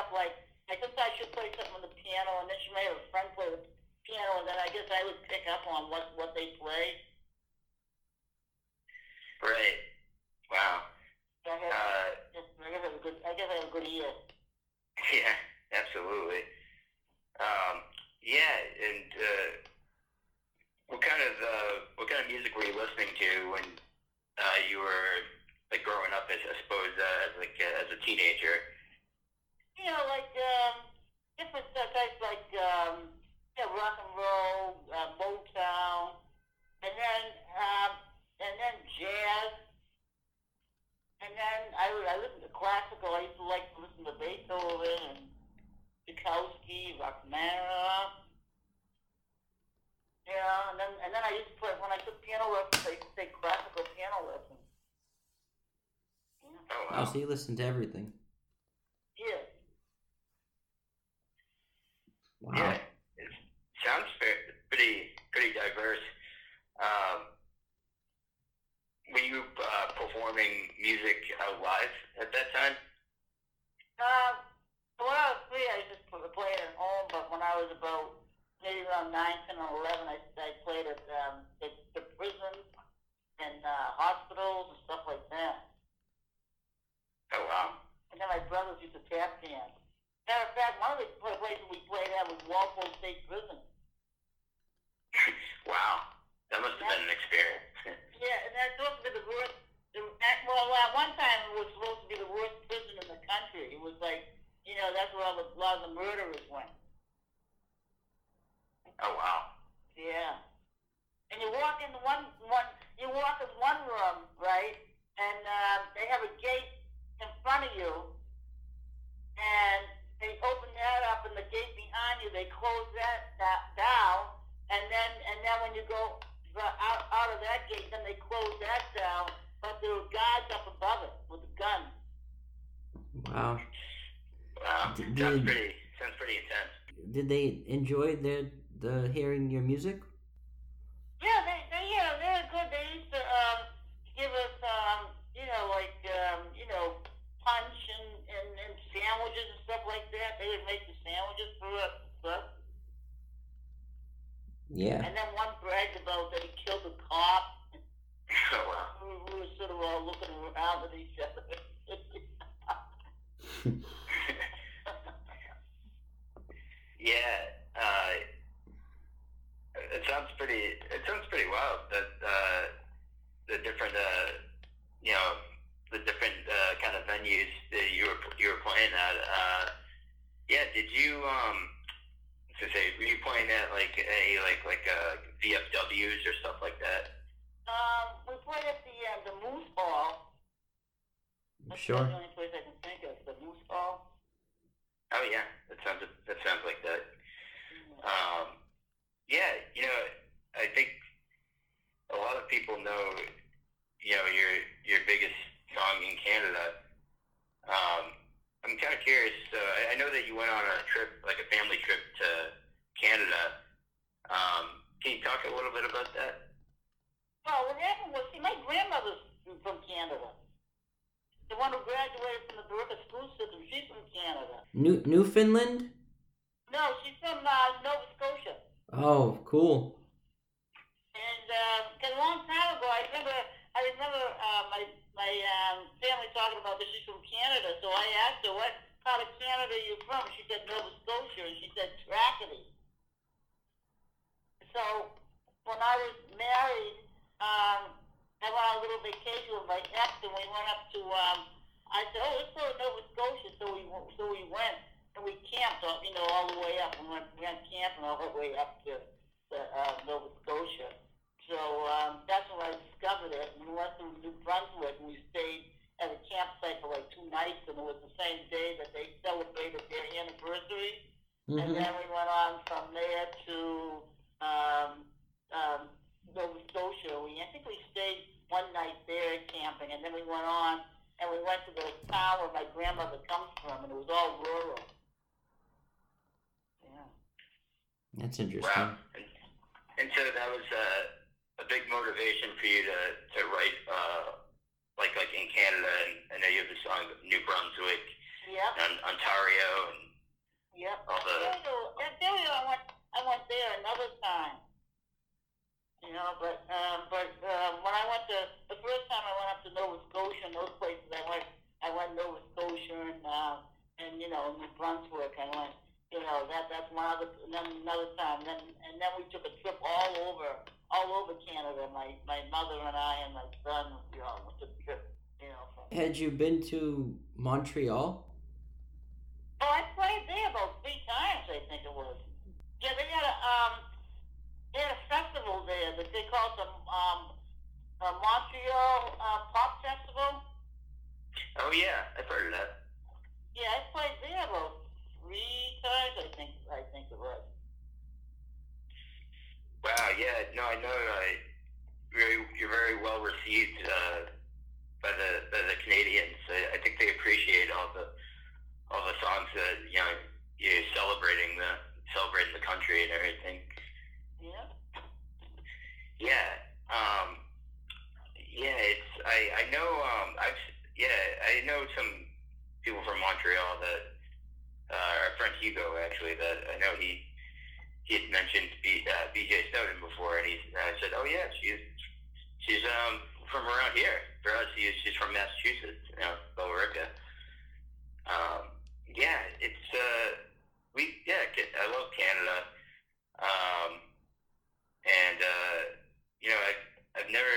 up like I guess I should play something on the piano, and then she have a friend play the piano, and then I guess I would pick up on what what they play. Right. Wow. I have, Uh, I guess I have a good I guess I have a good ear. yeah. Absolutely. Um, yeah. And uh, what kind of uh, what kind of music were you listening to when uh, you were like growing up? As I suppose uh, as like uh, as a teenager. You know, like um, different stuff, types like um, you know, rock and roll, uh, Motown, and then um, and then jazz. And then I, I listened to classical. I used to like to listen to Beethoven and Tchaikovsky, Rachmaninoff. Yeah, and then and then I used to play when I took piano lessons. I used to take classical piano lessons. Yeah. Oh Oh, so you listen to everything. Yeah. Wow. Yeah, it sounds pretty pretty diverse. Um, were you uh, performing music uh, live at that time? Um, when I was three, I just pl- played at home, but when I was about maybe around nine, ten, or eleven, I, I played at um, at the prisons and uh, hospitals and stuff like that. Oh wow, And then my brothers used to tap dance. Matter of fact, one of the places we played at was Walpole State Prison. wow, that must have been an experience. Yeah, and that's supposed to be the worst. The, at- well, at one time it was supposed to be the worst prison in the country. It was like, you know, that's where all the, a lot of the murderers went. oh wow, Yeah. And you walk in one one you walk in one room, right? And uh, they have a gate in front of you, and they open that up, and the gate behind you, they close that, that down, and then and then when you go go out out of that gate, then they close that down. But there were guys up above it with a gun. Wow. wow, Did- sounds pretty sounds pretty intense. Did they enjoy their the hearing your music? Anniversary. hmm And then we went on from there to um, um, Nova Scotia. We I think we stayed one night there camping, and then we went on and we went to the town where my grandmother comes from, and it was all rural. Yeah. That's interesting. Wow. And, and so that was uh, a big motivation for you to, to write, uh, like like in Canada, and I know you have the song New Brunswick, Yep. and Ontario, and Yep. all the. There you go. There- there you go. I went. I went there another time. You know, but um, but um, when I went to the first time I went up to Nova Scotia and those places I went, I went Nova Scotia and uh, and you know New Brunswick. I went. You know that that's one other. And then another time. Then and then we took a trip all over all over Canada. My my mother and I and my son. You know, went took a trip. You know. From, Had you been to Montreal? Oh, I played there about three times, I think it was. Yeah, they had a um, they had a festival there that they called the um, uh, Montreal uh, Pop Festival. Oh yeah, I've heard of that. Yeah, I played there about three times, I think. I think it was. Wow, yeah, no, I know. I very, you're very well received uh, by the by the Canadians. I, I think they appreciate all the all the songs that you know you're celebrating the celebrating the country and everything. Yeah. Yeah, um, yeah, it's I I know um I've yeah I know some people from Montreal that uh, our friend Hugo actually that I know he he had mentioned B, uh, BJ Snowden before and he and I said oh yeah she's she's um from around here for us she's she's from Massachusetts you know Billerica um yeah it's uh we yeah Ca- I love Canada um and uh you know I I've never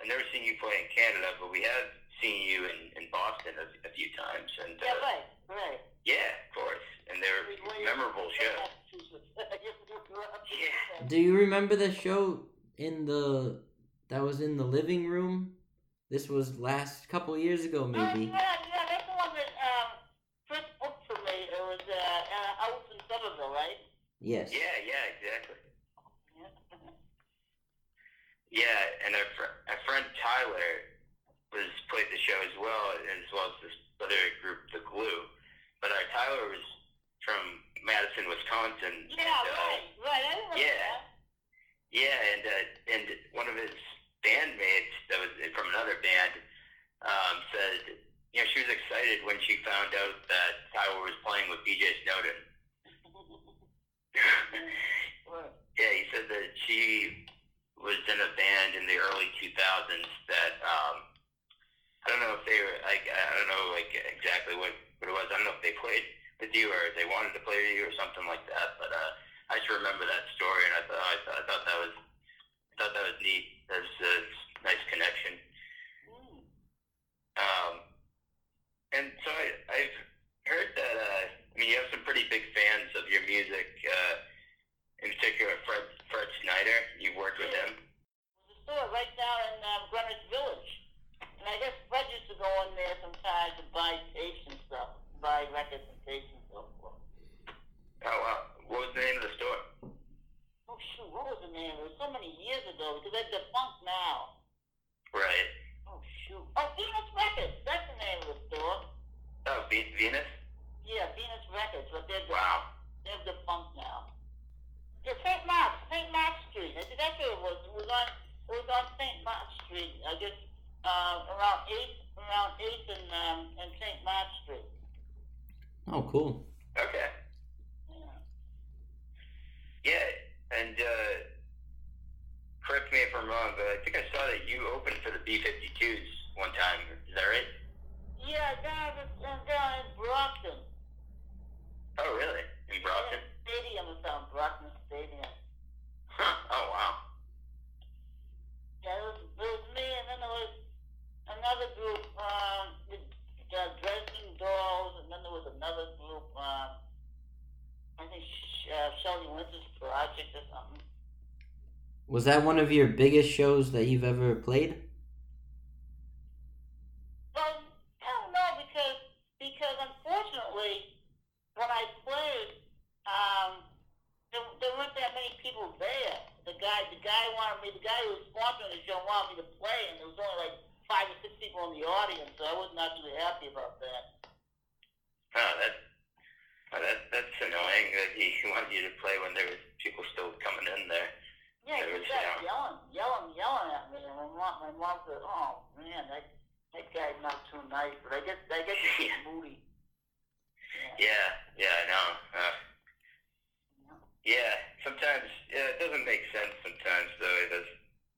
I've never seen you play in Canada but we have seen you in, in Boston a, a few times and Yeah, uh, right, right. yeah of course and they're We- we- memorable shows Yeah. Do you remember the show in the that was in the living room? This was last couple years ago, Oh, maybe. yeah, yeah, that's the one that um, Chris booked for me. It was uh, at a house in Somerville, right? Yes. yeah yeah exactly Yeah. Yeah, and our, fr- our friend Tyler was played the show as well, as well as this other group, The Glue. But our Tyler was from Madison, Wisconsin. Yeah, and, uh, right, right. I remember yeah. that. Yeah, and uh, and one of his bandmates that was from another band um, said, you know, she was excited when she found out that Tyler was playing with BJ Snowden. Yeah, he said that she was in a band in the early 2000s that um, I don't know if they were like I don't know like exactly what, what it was. I don't know if they played with you or they wanted to play with you or something like that. But uh, I just remember that story and I thought I thought, I thought that was I thought that was neat. That's a nice connection. Hmm. Um, and so I, I've heard that. Uh, I mean, you have some pretty big fans of your music. Uh, in particular, Fred Fred Schneider. You've worked with him. There's a store right down in um, Greenwich Village. And I guess budgets to go in there sometimes to buy tapes and stuff, buy records and tapes and so forth. Oh, wow. What was the name of the store? Oh, shoot. What was the name? It was so many years ago because they're defunct now. Right. Oh, shoot. Oh, Venus Records. That's the name of the store. Oh, Be- Venus? Yeah, Venus Records. But they're defunct. Wow. They're defunct now. Yeah, St. Mark's. St. Mark's Street. I think that's what it was. It was on, it was on St. Mark's Street. I guess uh, around eighth, around eighth and um, and St. Mark's Street. Oh, cool. Okay. Yeah. Yeah, and uh, correct me if I'm wrong, but I think I saw that you opened for the B-52s one time. Is that right? Yeah, down in, down in Brockton. Oh, really? In Brockton? Stadium is down Brockton Stadium. Huh. Oh, wow. Another group, um, the the Dresden Dolls, and then there was another group, um, I think Sh- uh, Shelley Winter's Project or something. Was that one of your biggest shows that you've ever played? Well, I don't know because because unfortunately, when I played, um, there, there weren't that many people there. The guy, the guy wanted me, the guy who was sponsoring the show wanted me to play, and there was only like five or six people in the audience, so I was not too happy about that. Oh, that, oh, that that's annoying that he wanted you to play when there was people still coming in there. Yeah, There he was, kept yeah. yelling, yelling, yelling at me, and my mom, my mom said, "Oh man, that that guy's not too nice." But I guess I guess he's moody. Yeah, yeah, I know. Uh, yeah, sometimes yeah, it doesn't make sense. Sometimes though, it does.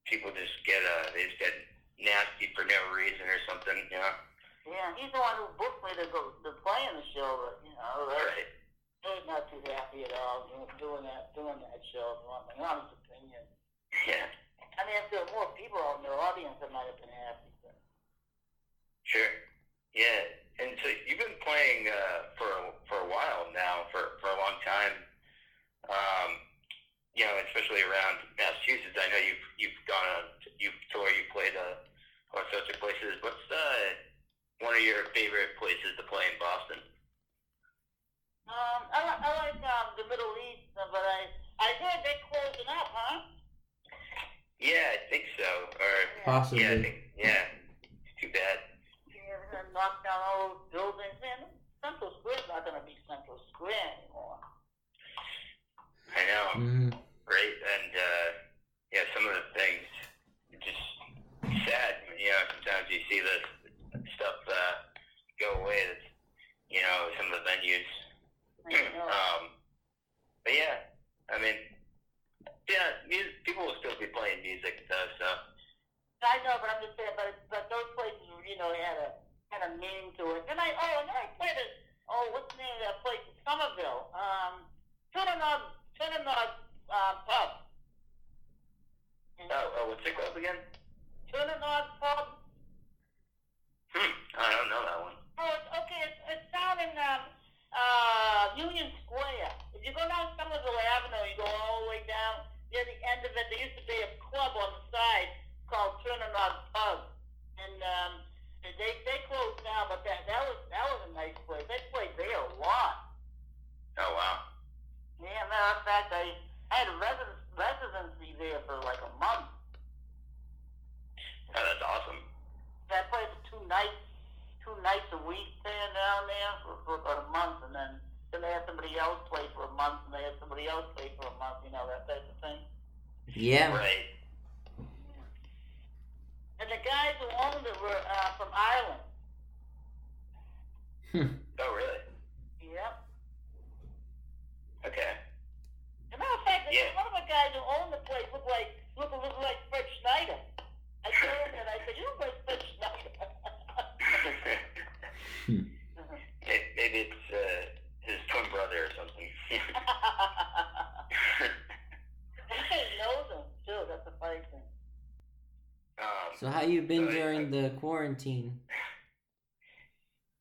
People just get uh, they just get nasty for no reason or something. You know. Yeah, he's the one who booked me to go to play in the show, but you know, I, Right. Was not too happy at all doing, that doing that show. want My honest opinion. Yeah. I mean, if there were more people out in the audience, I might have been happy. But Sure. Yeah. And so you've been playing uh, for a, for a while now, for for a long time. Um, you know, especially around Massachusetts. I know you've you've gone on, you've toured, you played uh, all sorts of places. What's uh, one of your favorite places to play in Boston? um, I, li- I like um, the Middle East, uh, but I I heard they're closing up, huh? Yeah, I think so. Or Possibly. yeah, I think yeah. It's too bad. Yeah, they're gonna knock down all those buildings. Man, Central Square's not gonna be Central Square anymore. I know. hmm So how you been during the quarantine?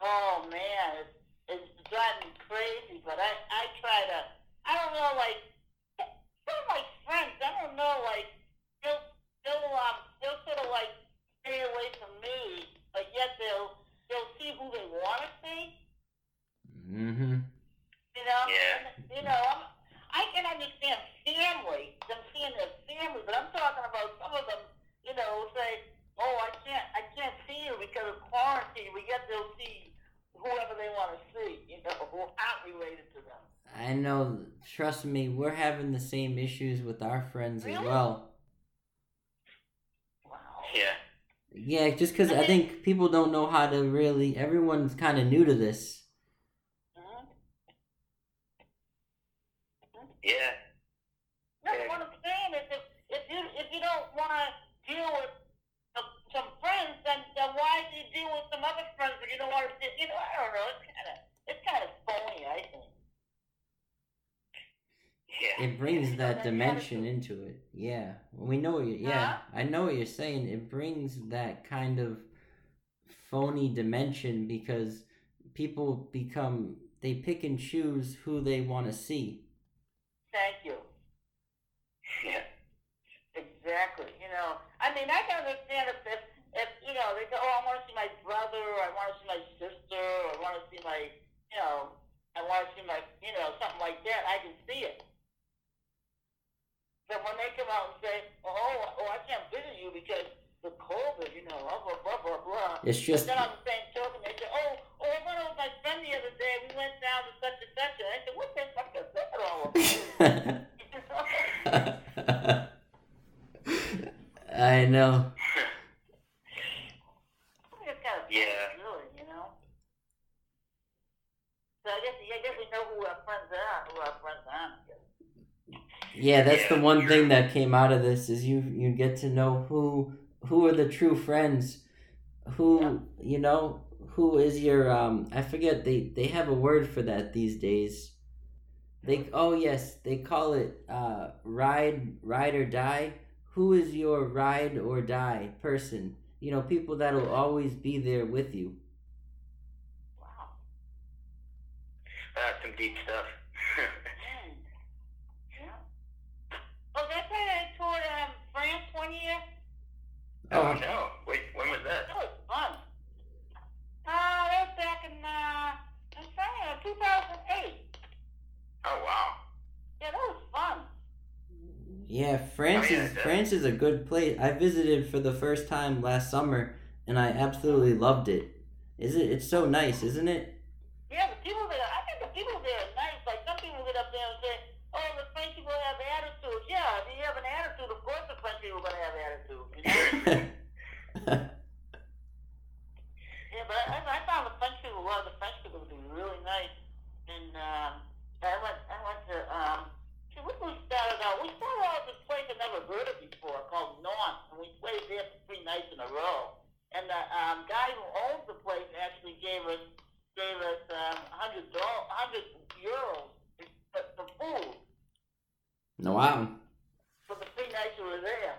Oh man, it's, it's driving me crazy. But I, I try to. I don't know, like some of my friends. I don't know, like they'll, they'll, um, they'll sort of like stay away from me, but yet they'll, they'll see who they want to see. Mm-hmm. You know. Yeah. And, you know, I'm, I can understand family, them seeing their family, but I'm talking about a trust me, we're having the same issues with our friends as well. Wow. Yeah. Yeah, just because I think people don't know how to really. Everyone's kind of new to this. Mhm. Yeah. No, Yeah. what I'm saying is if, if you if you don't want to deal with uh, some friends, then, then why do you deal with some other friends that you don't want to deal? You know, I don't know. It's kind it's kind of phony, I think. Yeah. It brings that that dimension into it. Yeah, we know what you. Yeah, I know what you're saying. It brings that kind of phony dimension because people become they pick and choose who they want to see. Thank you. Yeah. Exactly. You know, I mean, I can understand if, if, if you know, they go, oh, I want to see my brother, or I want to see my sister, or I want to see my, you know, I want to see my, you know, something like that. I can see it. But when they come out and say, oh, oh, I can't visit you because the COVID, you know, blah, blah, blah, blah, blah. It's just But then on the same token, they say, oh, oh, I went out with my friend the other day. We went down to such and such. And I said, what the fuck is that all about? I know. It's kind of Yeah. really, you know. So I guess I guess we know who our friends are, who our friends aren't. Yeah, that's the one thing that came out of this is you you get to know who who are the true friends, who you know who is your um I forget they they have a word for that these days. They oh yes they call it uh ride ride or die. Who is your ride or die person? You know people that'll always be there with you. Wow. That's some deep stuff. Mm. Yeah. Oh, that's why I toured um, France one year. Oh no! Wait, when was that? That was fun. Uh, that was back in uh, I'm sorry, 2008. Oh wow. Yeah, that was fun. Yeah, France Oh, yeah, is that- France is a good place. I visited for the first time last summer, and I absolutely loved it. Is it? It's so nice, isn't it? Yeah, the people there, I think the people there are nice. Like some people get up there and say, "Oh, the French people have attitude." Yeah, if you have an attitude, of course the French people are gonna have attitude. You know? Yeah, but I, I found the French people, a lot of the French people to be really nice. And um, I went, I went to, um, see, what we started out, we started out at this place I'd never heard of before called North, and we played there for three nights in a row. And the um, guy who owns the place actually gave us, gave us um, hundred dollars, hundred euros for, for food no, wow, for the three nights we were there.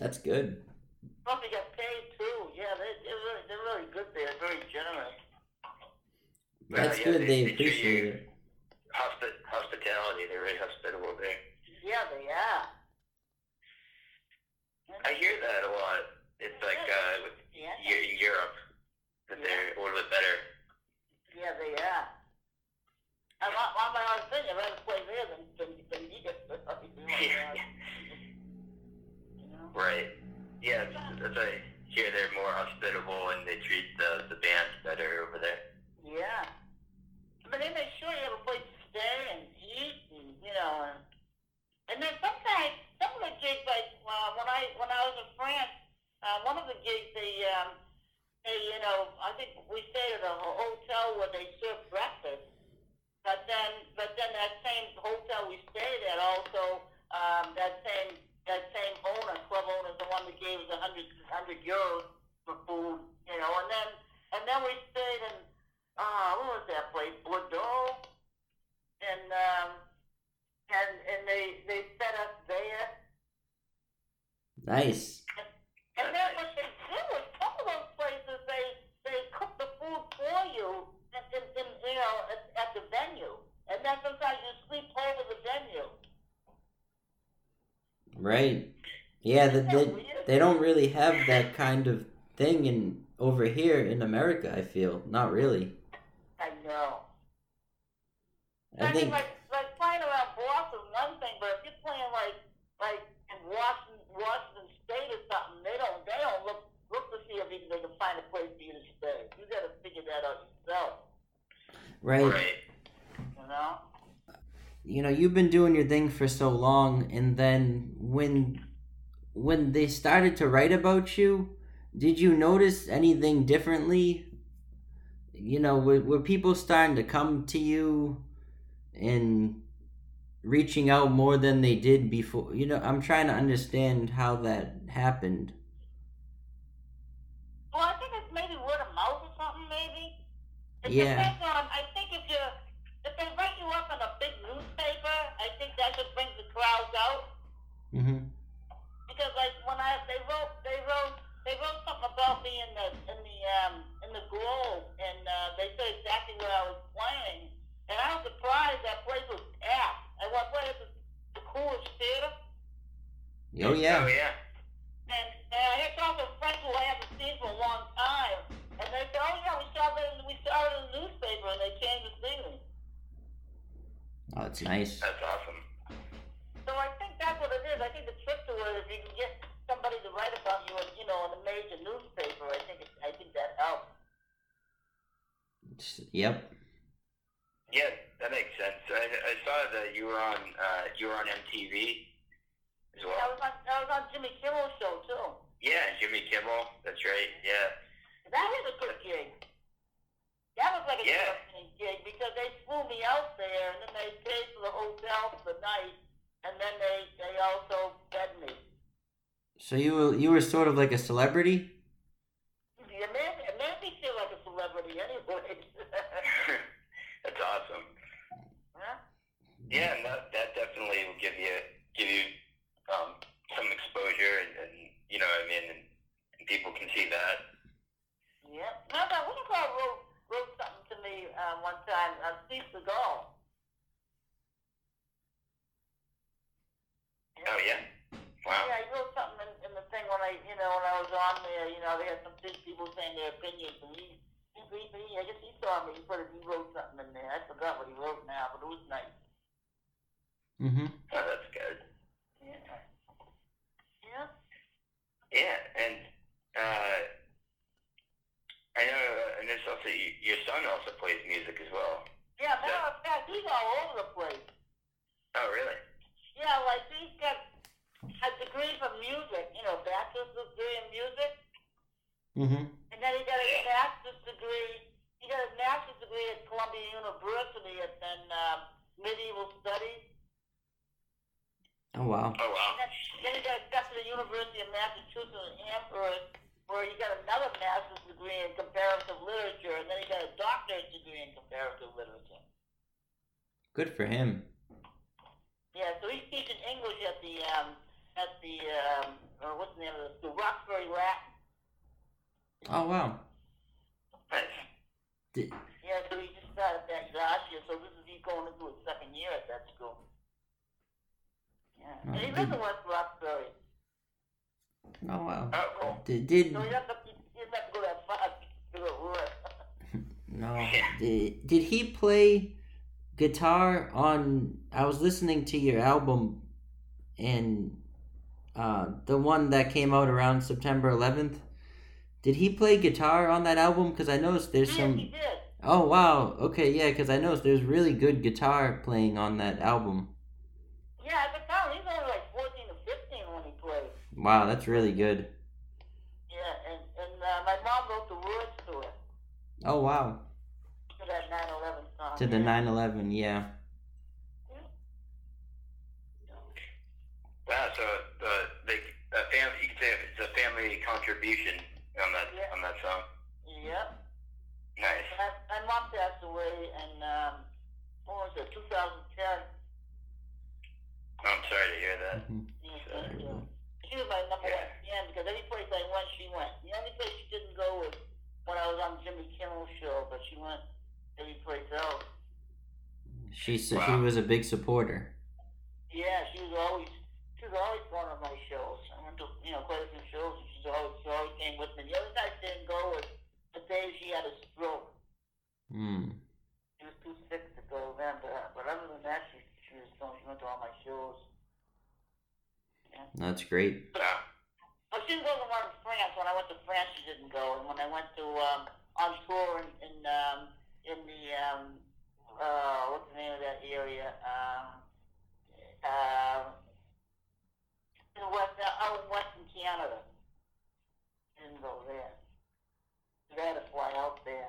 that's good. Plus we got paid too. Yeah, they, they're really, they're really good there. Very generous. Well, That's yeah, good. they- They they appreciate it. Hospi- hospitality. They're very hospitable there. Yeah, they are. I hear that a lot. It's like uh, with Yeah, in Europe that they're a little bit better. yeah, they are. I'm not, I'm not saying I'd rather play there than than, than here. you know? Right. Yeah, that's, I hear they're more hospitable and they treat the the bands better over there. Yeah. But they make sure you have a place to stay and eat, and you know, and, and then sometimes the gigs, like uh, when I when I was in France, uh, one of the gigs they um they you know I think we stayed at a hotel where they served breakfast, but then but then that same hotel we stayed at also um that same that same owner club owner the one that gave us a hundred hundred euros for food, you know, and then and then we stayed in uh, what was that place? Bordeaux, and um, and and they they fed us there. Nice. And then what they did was some of those places they they cook the food for you in, in, in you know at, at the venue, and then sometimes you sleep over the venue. Right. Yeah. The, they they don't really have that kind of thing in over here in America. I feel not really. I know. I I, think mean, like like playing around Boston, one thing, but if you're playing like like in Washington, Washington State or something, they don't they don't look look to see if you, they can find a place for you to stay. You got to figure that out yourself. right. Right. You know. you know you've been doing your thing for so long, and then when when they started to write about you, did you notice anything differently? You know, were, were people starting to come to you and reaching out more than they did before? You know, I'm trying to understand how that happened. Well, I think it's maybe word of mouth or something, maybe. It Yeah. depends on, I think if you, if they write you up in a big newspaper, I think that just brings the crowds out. Mm-hmm. Because like when I, they wrote, they wrote, they wrote something about me in the, in the, um, in the Globe, and, uh, they said exactly where I was playing. And I was surprised that place was packed. I went, what is it, the coolest theater? Oh yeah. Oh yeah. And, and I had talked to friends who I haven't seen for a long time, and they said, "Oh yeah, we saw that. In, we saw it in the newspaper, and they came to see me." Oh, it's nice. That's awesome. So I think that's what it is. I think the trick to it is you can get somebody to write about you, in, you know, in a major newspaper. I think it, I think that helps. Yep. Yeah, that makes sense. I, I saw that you were on uh, you were on MTV as I well. was on I was on Jimmy Kimmel's show too. Yeah, Jimmy Kimmel. That's right. Yeah. That was a good gig. That was like a Yeah. good gig because they flew me out there, and then they paid for the hotel for the night, and then they they also fed me. So you were you were sort of like a celebrity. On? I was listening to your album, and uh, the one that came out around September 11th. Did he play guitar on that album? Because I noticed there's yes, some. he did. Oh wow. Okay, yeah. Because I noticed there's really good guitar playing on that album. Yeah, at the time he's only like 14 or 15 when he played. Wow, that's really good. Yeah, and and uh, my mom wrote the words to it Oh wow. to that 9/11 song. To the yeah. 9/11, yeah. Wow. So the the a family, you could say it's a family contribution on that Yeah. on that song. Yep. Nice. My, my mom passed away in um, what was it, 2010. I'm sorry to hear that. Mhm. Yeah, Sorry. thank you. She was my number Yeah. one fan because every place I went, she went. The only place she didn't go was when I was on Jimmy Kimmel's show, but she went every place else. She s she was a big supporter. Yeah, she was always she was always going of my shows. I went to you know quite a few shows, and always she always came with me. The other she didn't go was the day she had a stroke. Hmm. She was too sick to go then, but but other than that, she she was going. She went to all my shows. That's great. Wow. Well, she didn't go to one in France. When I went to France, she didn't go. And when I went to um, on tour in in, um, in the um, uh, what's the name of that area? Um, uh, in West, uh, out in Western Canada. Didn't go there. They had to fly out there.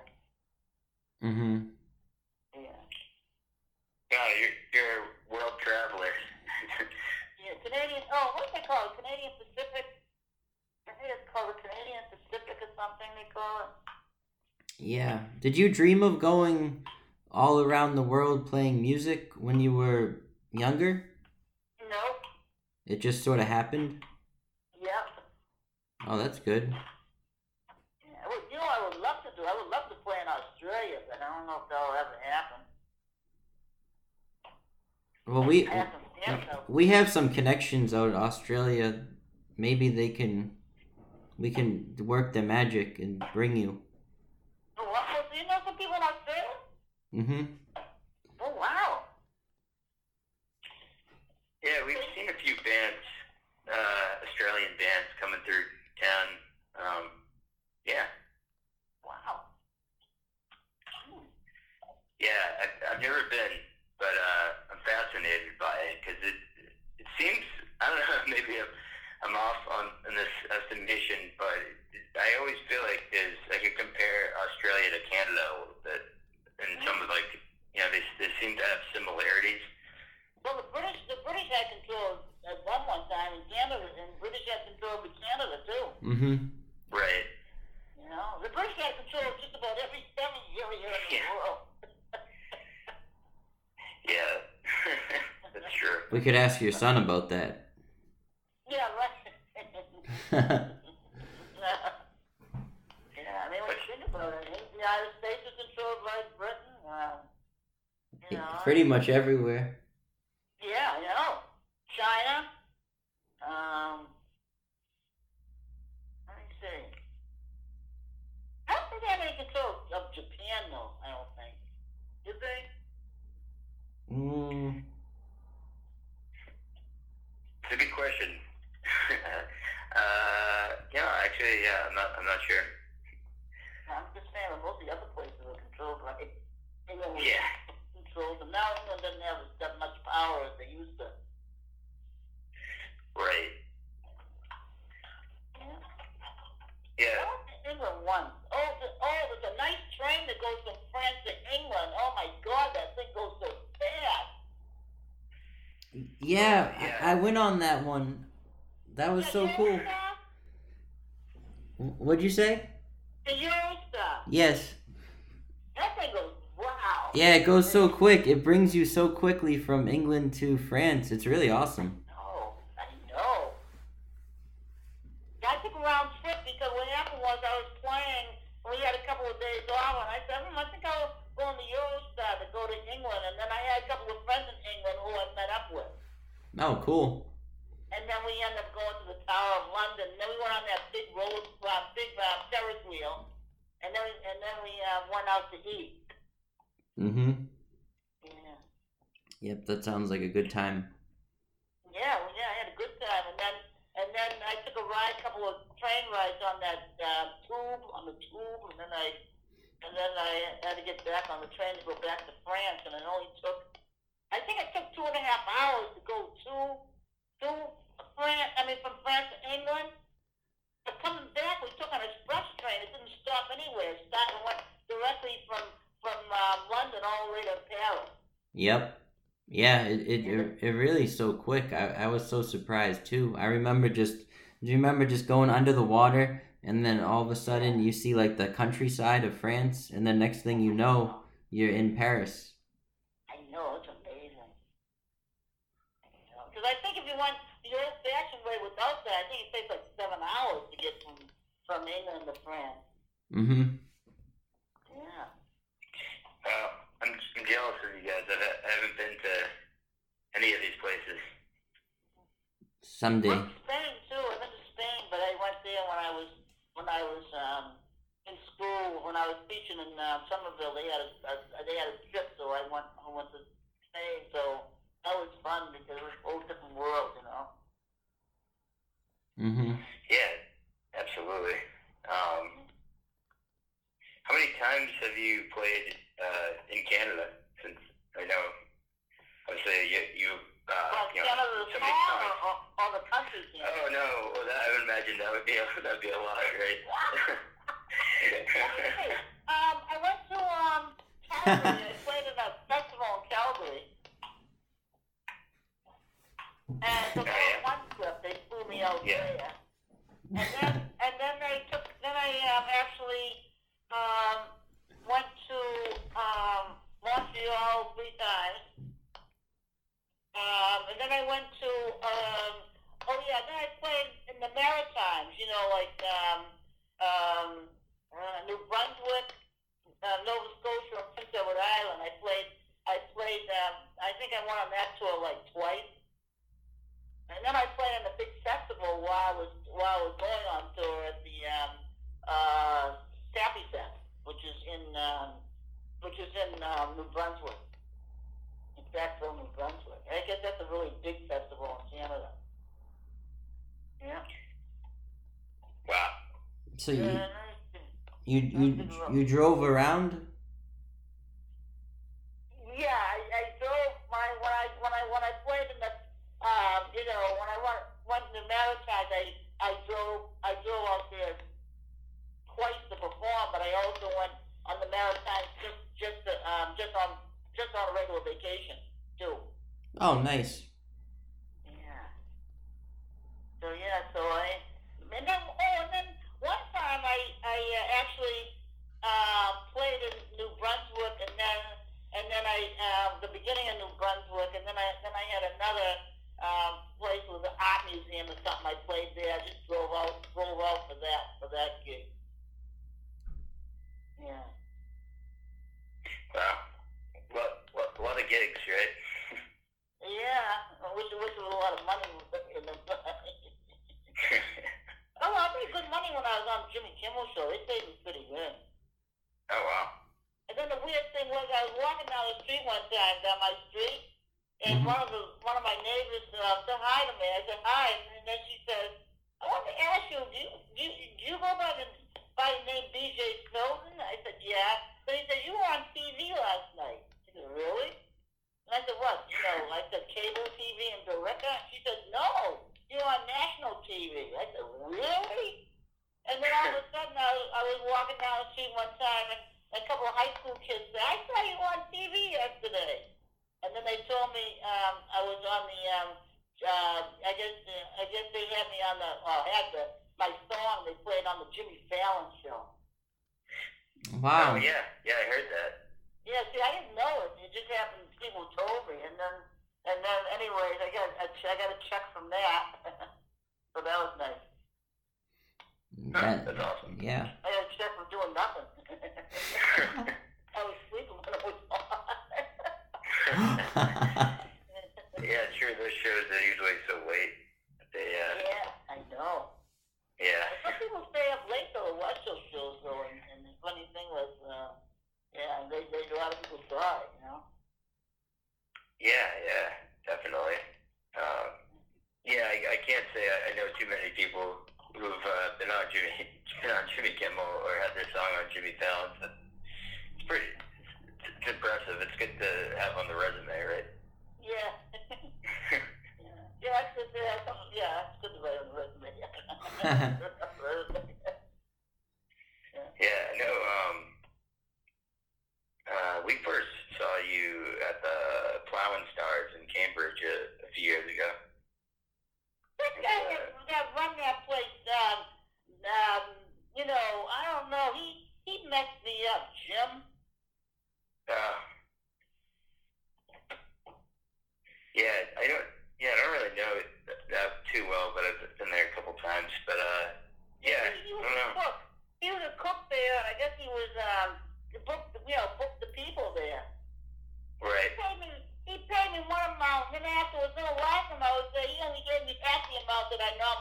Mm-hmm. Yeah. No, you're you're a world traveler. Yeah, Canadian. Oh, what's they call it? Canadian Pacific. I think it's called the Canadian Pacific or something. They call it. Yeah. Did you dream of going all around the world playing music when you were younger? Nope. It just sort of happened. Oh, that's good. Yeah, well, you know, I would love to do. I would love to play in Australia, but I don't know if that'll ever happen. Well, we have some we have some connections out in Australia. Maybe they can we can work the magic and bring you. Oh, what? Do you know some people in Australia? Mm-hmm. Oh, wow. yeah, we've seen a few bands, uh, Australian bands coming through town. Um, yeah, Wow. Hmm. yeah. I, I've never been, but uh, I'm fascinated by it because it it seems I don't know maybe I'm, I'm off on in this estimation, but it, I always feel like there's I could compare Australia to Canada a little bit, and some of like you know they they seem to have similarities. Well, the British, the British had control at one one time in Canada, and British had control of Canada too. Mm-hmm. Right. You know, the British had control of just about every every area in the Yeah. world. Yeah. That's true. Your son about that. yeah, right. yeah, I mean, when you think about it, the United States is controlled by Britain. Uh, you know, Pretty much everywhere. Yeah, you know, China. Um, let me see. I don't think they have any control of Japan, though. I don't think. Did they? Mm, It's a good question. uh, yeah, actually, yeah, I'm not. I'm not sure. I'm just saying that most of the other places are controlled by England. was Yeah. Controlled, and now England doesn't have that much power as they used to. Right. Yeah. Yeah. I went to England once. Oh, the, oh, there's a nice train that goes from France to England. Oh my God, that thing goes so fast. yeah, Yeah. I, I went on that one. That was so The cool. Eurostar? What'd you say? The Eurostar. Yes. That thing goes wow. Yeah, it goes so quick. It brings you so quickly from England to France. It's really awesome. No, I know. I took a round trip because what happened was I was playing. We had a couple of days off, and I said, hmm, I think I'll go on the Eurostar to go to England. And then I had a couple of friends in England who I met up with. Oh, cool. And then we ended up going to the Tower of London. And then we went on that big road, uh, big uh, Ferris wheel. And then we, and then we uh, went out to eat. Mm-hmm. Yeah. Yep, that sounds like a good time. Yeah, well, yeah, I had a good time, and then and then I took a ride, a couple of train rides on that uh, tube, on the tube, and then I and then I had to get back on the train to go back to France, and it only took, I think it took two and a half hours to go to to France. I mean, from France to England. But coming back, we took an express train. It didn't stop anywhere. It started and went directly from from uh, London all the way to Paris. Yep. Yeah, it it, it, it really so quick. I, I was so surprised too. I remember just do you remember just going under the water and then all of a sudden you see like the countryside of France and then next thing you know you're in Paris. I know, it's amazing. Because I think if you went the old-fashioned way without that, I think it takes like seven hours to get from from England to France. Mm-hmm. Yeah. Uh, I'm, I'm jealous of you guys. I've, I haven't been to any of these places. Someday. Went to Spain too. I went to Spain, but I went there when I was when I was um, in school. When I was teaching in uh, Somerville, they had a, a they had a trip, so I went I went to Spain. So that was fun because it was a whole different world, you know. Mm-hmm. Yeah, absolutely. Um, how many times have you played uh, in Canada? Since I know, obviously you, you uh, like you know, the small or, or, or the country Oh no, well, that, I would imagine that would be a, that'd be a lot, right? okay. Um, I went to um Calgary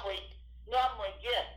normally normally get.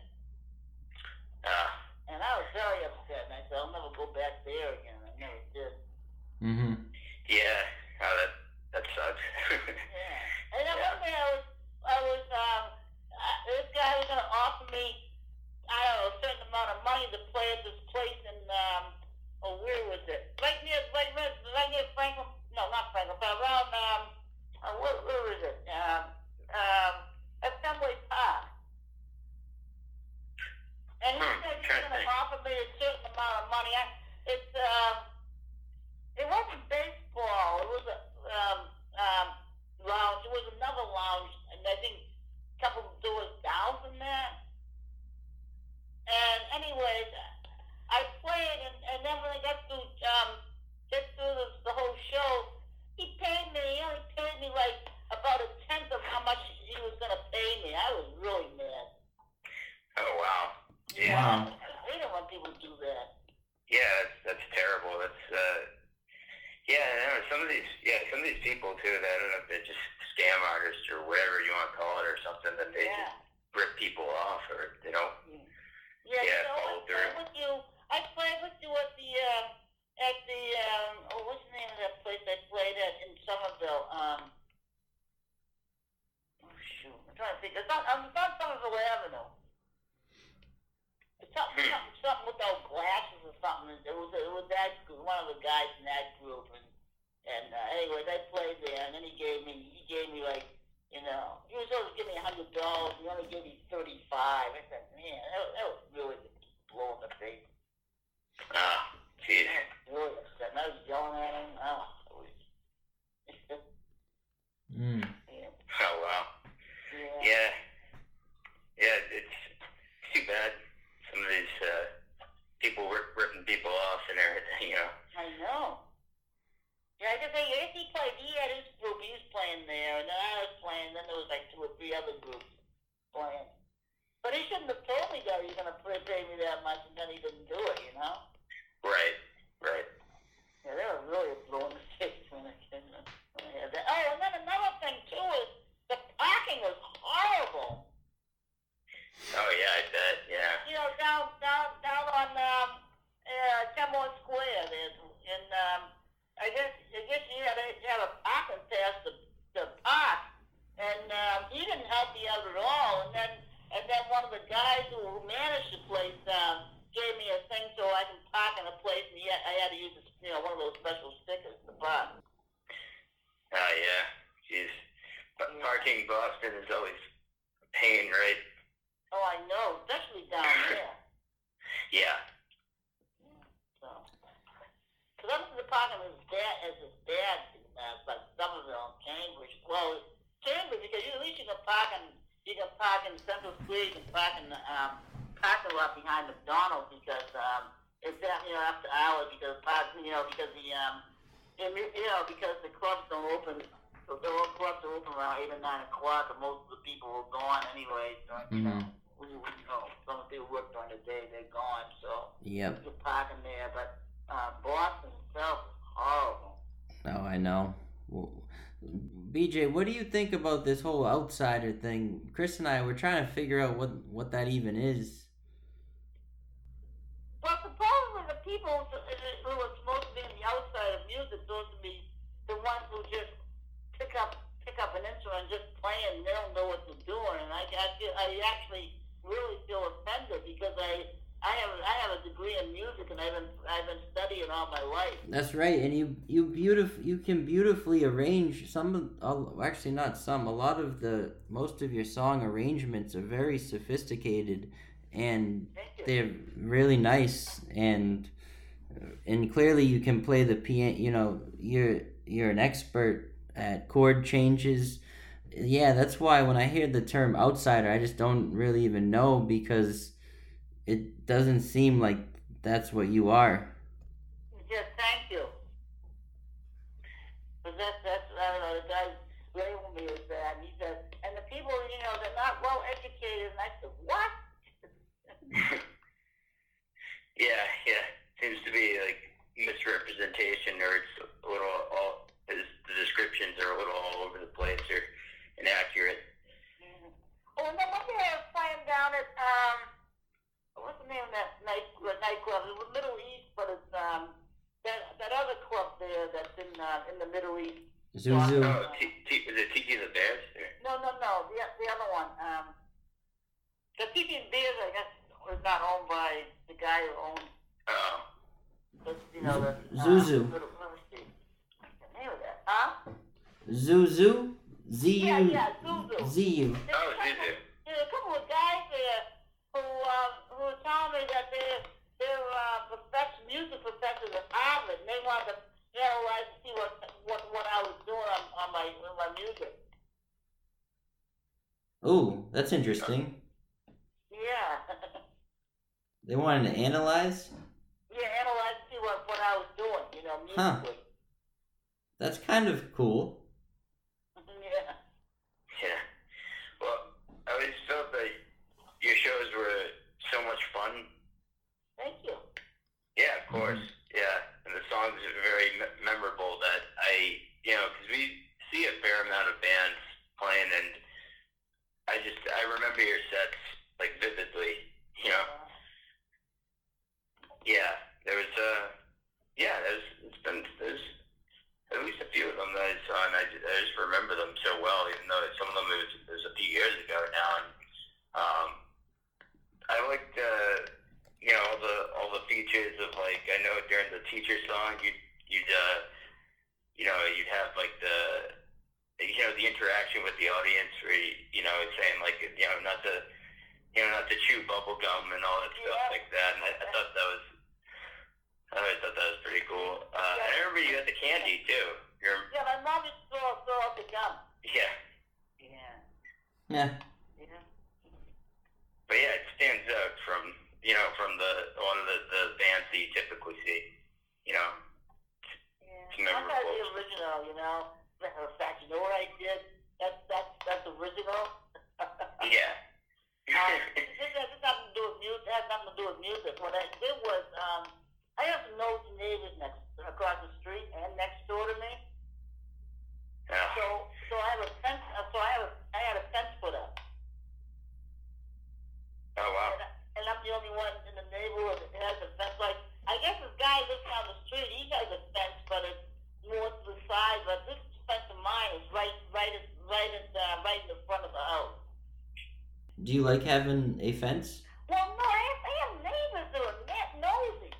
He played, he had his group. He was playing there, and then I was playing. Then there was like two or three other groups playing. But he shouldn't have told me that he was gonna pay pay me that much, and then he didn't do it. You know. Right. Right. Yeah, they were really blowing the face when I came in. when I had that. Oh, and then another thing too is the parking was horrible. Oh yeah, I bet. Yeah. You know, down down down on um, uh, Kenmore Square, there's and um, I guess I guess had to you had a parking pass to to park, and um, he didn't help me out at all. And then and then one of the guys who managed the place um, gave me a thing so I can park in a place, and he had, I had to use a, you know one of those special stickers to park. Oh yeah. Jeez. But parking Boston is always a pain, right? Oh, I know, especially down there. Yeah. So, because up to the parking is bad as it's bad, uh, like Somerville, Cambridge. Well, Cambridge because you, at least you can park in you can park in Central Street, you can park in the um, parking lot behind McDonald's because um, it's that you know after hours because park you know because the um, know- you know because the clubs don't open. The the old clubs are open around eight or nine o'clock, and most of the people are gone anyway. So, you know, Mhm. we, you know, some of the people work during the day, they're gone. So Yep. you're parking there, but uh, Boston itself is horrible. Oh, I know. BJ, what do you think about this whole outsider thing? Chris and I were trying to figure out what what that even is. Well, supposedly the people who uh, who are supposed to be on the outside of music, supposed to be the ones who just pick up pick up an instrument and just play and they don't know what they're doing. And I, I, feel, I actually really feel offended because I I have I have a degree in music and I've been I've been studying all my life. That's right, and you you beautif- you can beautifully arrange some. of- uh, Actually, not some. A lot of the most of your song arrangements are very sophisticated, and they're really nice. And and clearly, you can play the piano. You know, you're you're an expert at chord changes. Yeah, that's why when I hear the term outsider, I just don't really even know because it doesn't seem like that's what you are. Just thank you. But that's, that's, I don't know, the guy labeled me as that, and he said, and the people, you know, they're not well educated, and I said, what? Yeah, yeah. Seems to be like misrepresentation, or it's a little all. is- The descriptions are a little all over the place or inaccurate. Mhm. Oh, and then one day I was playing down at, um, what's the name of that night, uh, nightclub? It was Middle East, but it's, um, that, that other club there that's in, uh, in the Middle East. Zuzu. Oh, T- T- is it Tiki the Bears? Or? No, no, no, the, the other one, um, the Tiki and Beers, I guess, was not owned by the guy who owns Oh, But, you know, the, Zuzu. Uh, little, let me see. What's the name of that? Huh? Zuzu? Z Yeah, yeah, Zuzu. Z U. Oh, Zuzu. there's a couple of guys there who, um, told me that their their uh, professor, music professors at Harvard, they wanted to analyze to see what what, what I was doing on, on my on my music. Ooh, that's interesting. Yeah. they wanted to analyze. Yeah, analyze see what what I was doing. You know, musically. Huh. That's kind of cool. yeah. Yeah. Well, I always felt that your shows were so much fun. Thank you. Yeah, of course. Yeah, and the songs are very me- memorable. That I, you know, because we see a fair amount of bands playing, and I just I remember your sets like vividly. You know, yeah, there was uh, yeah, there's it's been there's at least a few of them that I saw, and I, I just remember them so well, even though some of them it was, it was a few years ago now. And um, I liked uh, you know all the all the features of like I know during the teacher song you you'd uh, you know you'd have like the you know the interaction with the audience where you, you know saying like you know not to you know not to chew bubble gum and all that stuff like that. And I, I thought that was I always thought that was pretty cool. Uh, Yeah. I remember you had the candy too. You're, Yeah, my mom used to throw, throw out the gum. yeah, Yeah. Yeah. Yeah. but yeah, it stands out from you know from the one of the, the bands that you typically see. You know, It's Yeah. I got the original, you know. Matter of fact, you know what I did? That's that's that's original. yeah. Um, this has this has nothing to do with music. Has nothing to do with music. What I did was, um, I have some nosy neighbors next across the street and next door to me. Yeah. So so I have a fence. Uh, so I have a I had a fence put up, Oh wow. and, and I'm the only one in the neighborhood that has a fence. Like I guess this guy lives down the street. He has a fence, but it's more to the side. But this fence of mine is right right right in uh, right in the front of the house. Do you like having a fence? Well, no, I have, I have neighbors that are net nosy.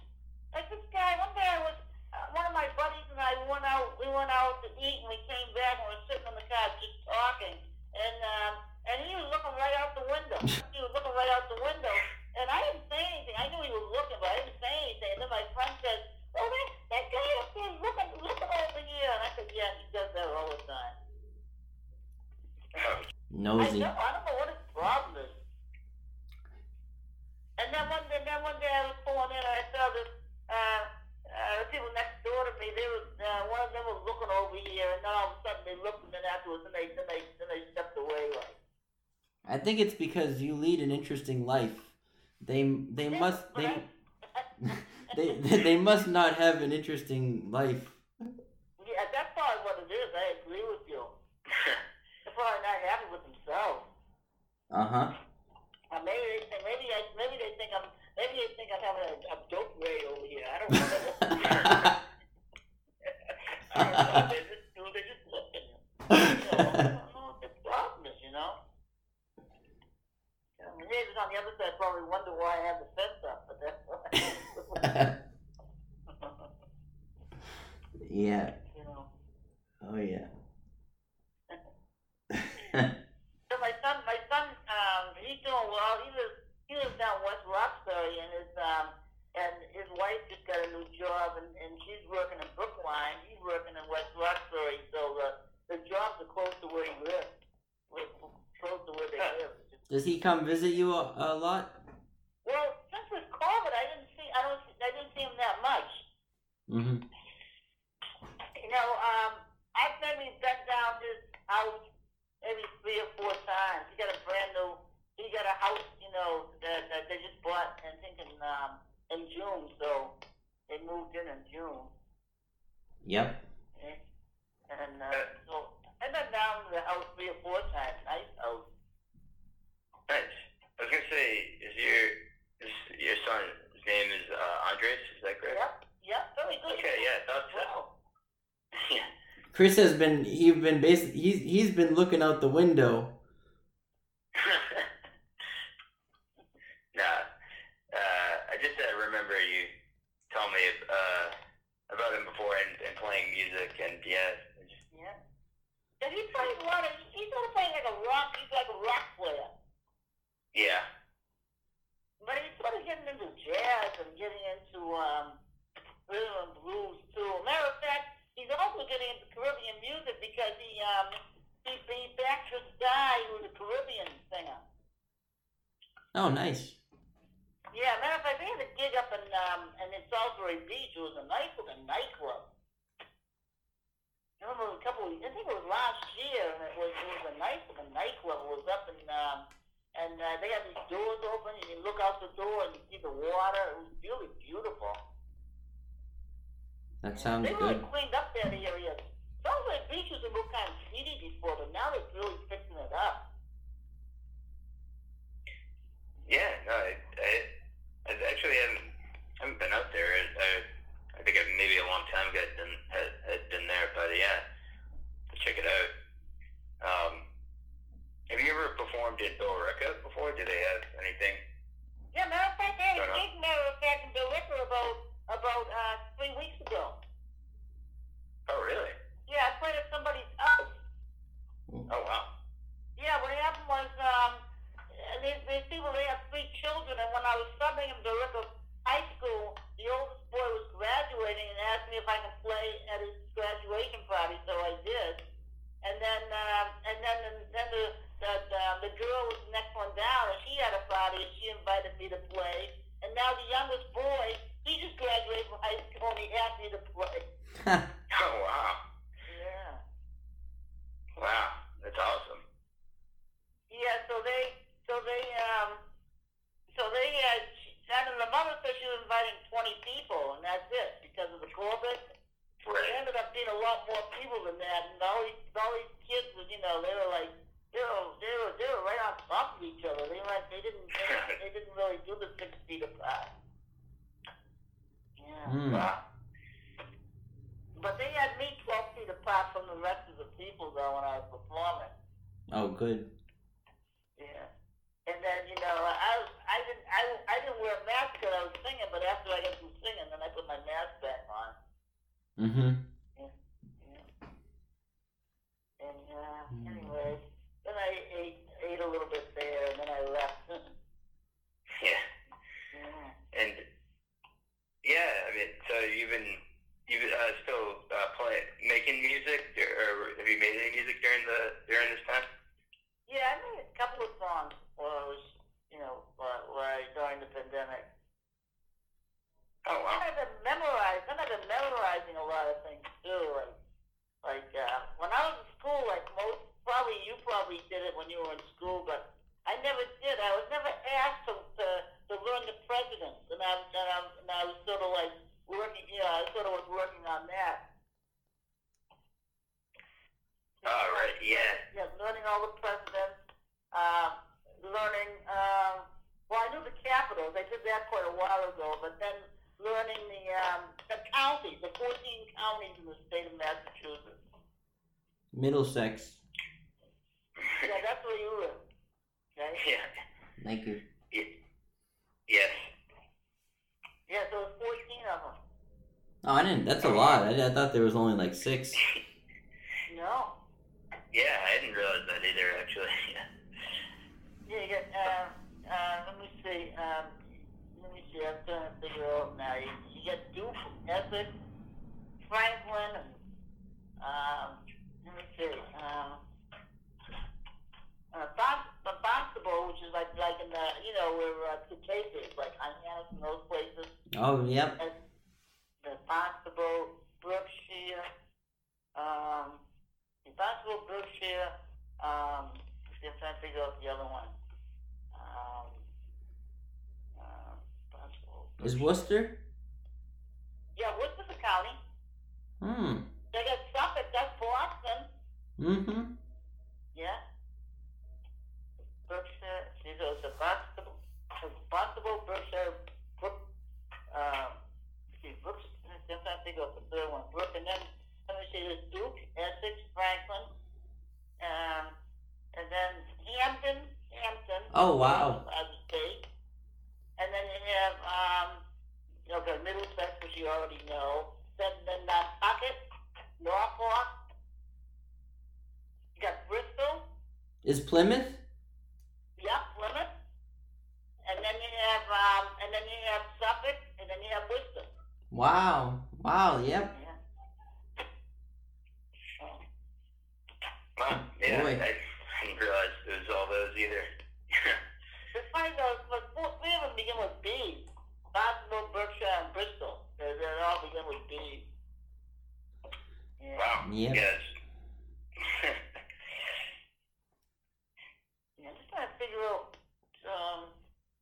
Like this guy, one day I was, uh, one of my buddies and I went out, we went out to eat and we came back and we were sitting in the car just talking. And, um, and he was looking right out the window. he was looking right out the window. And I didn't say anything. I knew he was looking, but I didn't say anything. And then my friend said, oh, that, that guy up there is looking, looking over here. And I said, yeah, he does that all the time. Oh, I, know, I don't know what his problem is. And then one day, then one day I was pulling in and I saw this, uh, uh, the people next door to me, they were, uh, one of them was looking over here and then all of a sudden they looked and then afterwards then they, then they, then they stepped away like. I think it's because you lead an interesting life. They they must they they they must not have an interesting life. Yeah, that's probably what it is. I agree with you. They're probably not happy with themselves. Uh huh. Uh, maybe they think, maybe I, maybe they think I'm, maybe they think I'm having a, a dope raid over here. I don't know. I don't know. They just do. They just look at you. You know, I don't know what the problem is. You know. I mean, neighbors on the other side probably wonder why I have the fence up, but that's why. yeah. you know. Oh yeah. So my son, my son, um, he's doing well. He lives, he lives down West Roxbury, and his um, and his wife just got a new job, and, and she's working in Brookline. He's working in West Roxbury, so the the jobs are close to where he lives, We're close to where they live. Does he come visit you a, a lot? Well, since with COVID, I didn't see, I don't, I didn't see him that much. Mm-hmm. You know, um, I've maybe been down his house maybe three or four times. He got a brand new, he got a house, you know, that, that they just bought, I think in um, in June. So they moved in in June, Yep. and uh, so I've been down to the house three or four times. Nice house. Nice. I was gonna say, is your is your son? His name is uh, Andres. Is that correct? Yep, yep, very good. Okay, yeah, I thought. Wow. yeah. Chris has been he's been basic he's he's been looking out the window. nah. Uh, I just uh, remember you telling me uh, about him before and, and playing music, and yeah, just, Yeah. And he plays a lot of, he's sort of playing like a rock, he's like a rock player. Yeah, But he's sort of getting into jazz and getting into um, rhythm and blues too. Matter of fact, he's also getting into Caribbean music because he um he, he backed this guy who's a Caribbean singer. Oh, nice. Yeah, matter of fact, they had a gig up in um in Salisbury Beach. It was a nice little nightclub. I remember a couple. Of, I think it was last year, and it was it was a nice little nightclub. It was up in and uh, they had these doors open. and You look out the door and you see the water. It was really beautiful. That sounds they really good. cleaned up that area. Salisbury Beach was a little kind of seedy before, but now they're really fixing it up. Yeah, no, I, I, I actually haven't, haven't been out there. I, I, I think I, maybe a long time ago had been, had, had been there, but yeah, check it out. Um, have you ever performed in Billerica before? Do they have anything? Yeah, matter of fact, they had a Fair gig, matter of fact, in Bill about about uh, three weeks ago. Oh, really? Yeah, I played at somebody's house. Oh, wow. Yeah, what happened was, um, these, these people, they have three children, and when I was subbing in Billerica High School, the oldest boy was graduating and asked me if I could play at his graduation party, so I did. And then, um, and then, and then the, the, the, the girl was the next one down, and she had a party, and she invited me to play. And now the youngest boy, he just graduated from high school, and he asked me to play. Oh, wow. Yeah. Wow. That's awesome. Yeah, so they, so they, um, so they, uh, she- and the mother said she was inviting 20 people, and that's it, because of the COVID. It Right. ended up being a lot more people than that, and all these, all these kids was, you know, they were like, they were, they were, they were right on top of each other. They like, they didn't, they, didn't- they didn't really do the six feet apart. Yeah. Wow. But they had me 12 feet apart from the rest of the people, though, when I was performing. Oh, good. Yeah. And then, you know, I was, I didn't, I, I didn't wear a mask because I was singing, but after I got through singing, then I put my mask back on. Mm-hmm. Yeah. And, uh, Hmm. anyway, then I ate, ate a little bit there, and then I left. Yeah. yeah. And yeah, I mean, so you've been you uh, still uh, play making music, or, or have you made any music during the during this time? Yeah, I made a couple of songs while I was, you know, while, while I, during the pandemic. Oh wow. Then I've been memorizing. Then I've been memorizing a lot of things too. Like, like uh, when I was in school, like most, probably you probably did it when you were in school, but I never did. I was never asked to to, to learn the presidents, and I was and I, and I was sort of like working. You know, I sort of was working on that. Oh right, yeah. Yeah, learning all the presidents. Um, learning. Um, well, I knew the capitals. I did that quite a while ago, but then learning the um, the counties, the 14 counties in the state of Massachusetts. Middlesex. Yeah, that's where you live. Okay. Yeah. Thank you. Yes. Yeah, so there's 14 of them. Oh, I didn't. That's a lot. I, I thought there was only like six. No. Yeah, I didn't realize that either. Actually. Yeah, you got. Uh, uh, let me see. Um, let me see. I'm trying to figure out now. You, you got Duke, Essex, Franklin, and um, let me see. Um, uh, Bos- uh, Boston, which is like like in the you know where uh, Cicada is, like Hyannis and those places. Oh, yep. And the Boston, Brookshire, um, the Boston, Brookshire. Um, see, I'm trying to figure out the other one. Um, uh, Boston, Is Worcester? Yeah, Worcester County. Hmm. They got Suffolk. That's Boston. Mm-hmm. Yeah. Berkshire, see, there's a Barnstable, Barnstable, Berkshire, Brook, um, see, Brooks, I'm trying to think of the third one, Brook, and then, let me see, there's Duke, Essex, Franklin, um, and then Hampton, Hampton. Oh, wow. As a state. And then you have, um, okay, Middlesex, which you already know, then, then Nantucket, Norfolk, you got Bristol, Is Plymouth? Yep, Plymouth. And then you have um and then you have Suffolk and then you have Worcester. Wow. Wow. Yep. Yeah. So, Wow. Yeah. Boy. I didn't realize it was all those either. it's funny guys are, but four, three of them begin with B. Boswell, Berkshire, and Bristol. They, they all begin with B. Yeah. Wow. Yep. Yes. Yeah, I'm just trying to figure out. Um,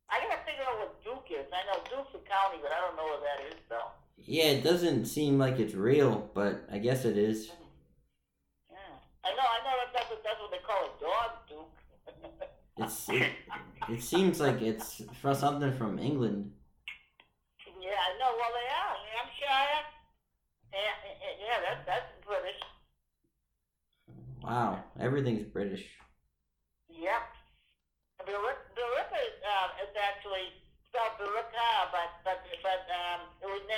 I gotta figure out what Duke is. I know Duke's a county, but I don't know what that is though. Yeah, it doesn't seem like it's real, but I guess it is. Yeah. I know. I know that that's what, that's what they call a dog, Duke. It's it, it seems like it's for something from England. yeah, I know. Well, they are. Hampshire. Yeah, yeah, yeah. That's that's British. Wow, everything's British. Yep. Billerica Billerica is, um, is actually spelled Billerica, but but but um,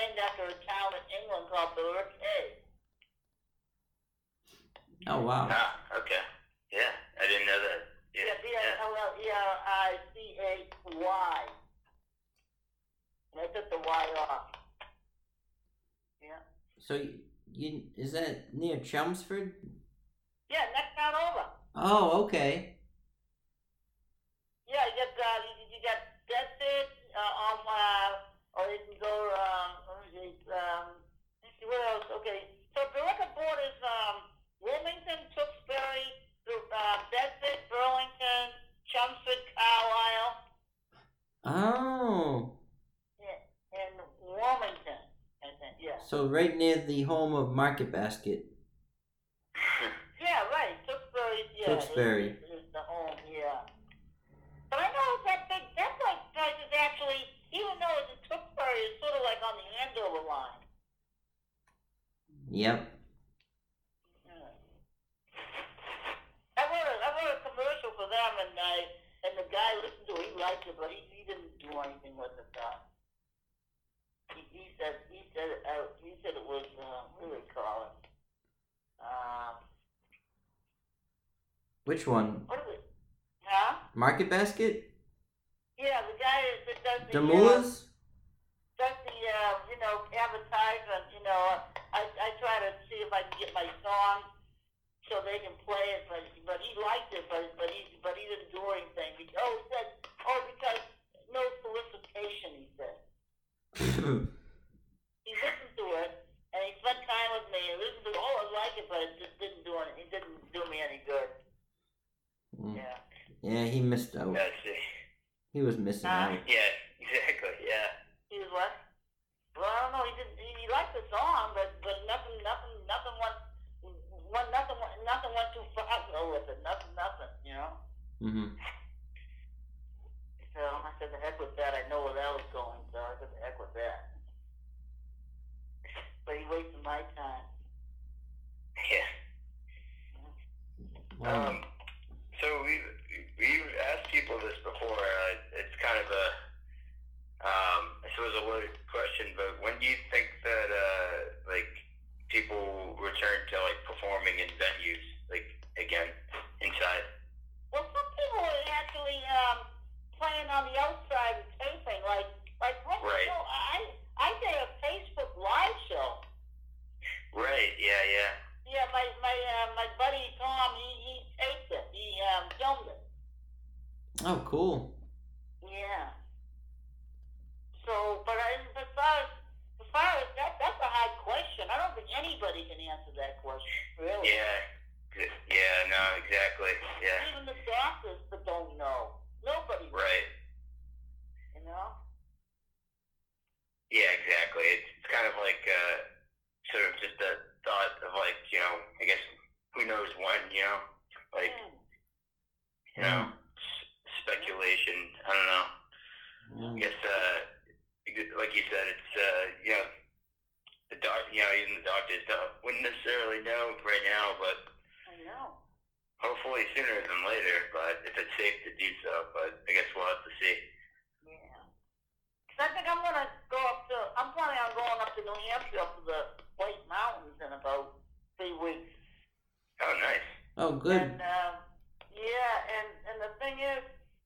named after a town in England called Billericay. Oh wow. ah, okay. Yeah, I didn't know that. Yeah. Yeah, B I L L E R I C H Y. And I took the Y off. Yeah. So you, you is that near Chelmsford? Yeah, next town over. Oh, okay. Yeah, you get uh, you, you got Bedford uh, on uh, or you can go um, let me see, um, let's see what else. Okay, so Billerica borders um, Wilmington, Tewksbury, uh, Bedford, Burlington, Chelmsford, Carlisle, Oh, Yeah, and Wilmington. I think, yeah. so right near the home of Market Basket. Yeah, right. Tewksbury, yeah. Tewksbury. Is, is the home, yeah. But I know that big, that like place is actually, even though it's in Tewksbury, it's sort of like on the Andover line. Yep. Yeah. I wrote a, I wrote a commercial for them, and I and the guy listened to it. He liked it, but he, he didn't do anything with it. Uh, he, he said he said it, uh, he said it was uh, what do they call it? Um, Which one? what is it? Huh? Market Basket? Yeah, the guy that does the The uh, Mullahs? does the uh, you know advertisement. You know, I I try to see if I can get my song so they can play it, but but he liked it, but but he but he didn't do anything. He, oh, he said, oh, because no solicitation. He said he listened to it and he spent time with me and listened to it. Oh, I like it, but it just didn't do any. It didn't do me any good. Mm. Yeah. yeah, he missed out. I see. He was missing Huh? out. Yeah, exactly. Yeah. He was what? Well, I don't know. He didn't. He, he liked the song, but but nothing, nothing, nothing went. Went, nothing, went- nothing went too far with it. Nothing, nothing. You know. hmm So I said, the heck with that. I know where that was going, so I said, the heck with that. But he wasted my time. Yeah. Wow. Um, so we we've asked people this before. Uh, it's kind of a um, I suppose a loaded question, but when do you think that uh, like people return to like performing in venues like again inside? Well, some people are actually um, playing on the outside and taping, like like what Right. you know, I I did a Facebook live show. Right. Yeah. Yeah. Yeah, my my uh, my buddy Tom, he he taped it. He um, filmed it. Oh, cool. Yeah. So, but I, as far as as far as that, that's a hard question. I don't think anybody can answer that question. Really. Yeah. Yeah. No. Exactly. Yeah. Even the doctors that don't know. Nobody. knows, Right. You know. Yeah. Exactly. It's, it's kind of like uh, sort of just a thought of like you know I guess who knows when you know like Mm. you know s- speculation. I don't know. I Mm. guess, uh, like you said, it's, uh, you know, the doc, you know, even the doctors don't, wouldn't necessarily know right now, but I know. hopefully sooner than later, but if it's safe to do so, but I guess we'll have to see. Yeah. 'Cause I think I'm gonna go up to. I'm planning on going up to New Hampshire up to the White Mountains in about three weeks. Oh, nice. Oh, good. And um, yeah, and and the thing is,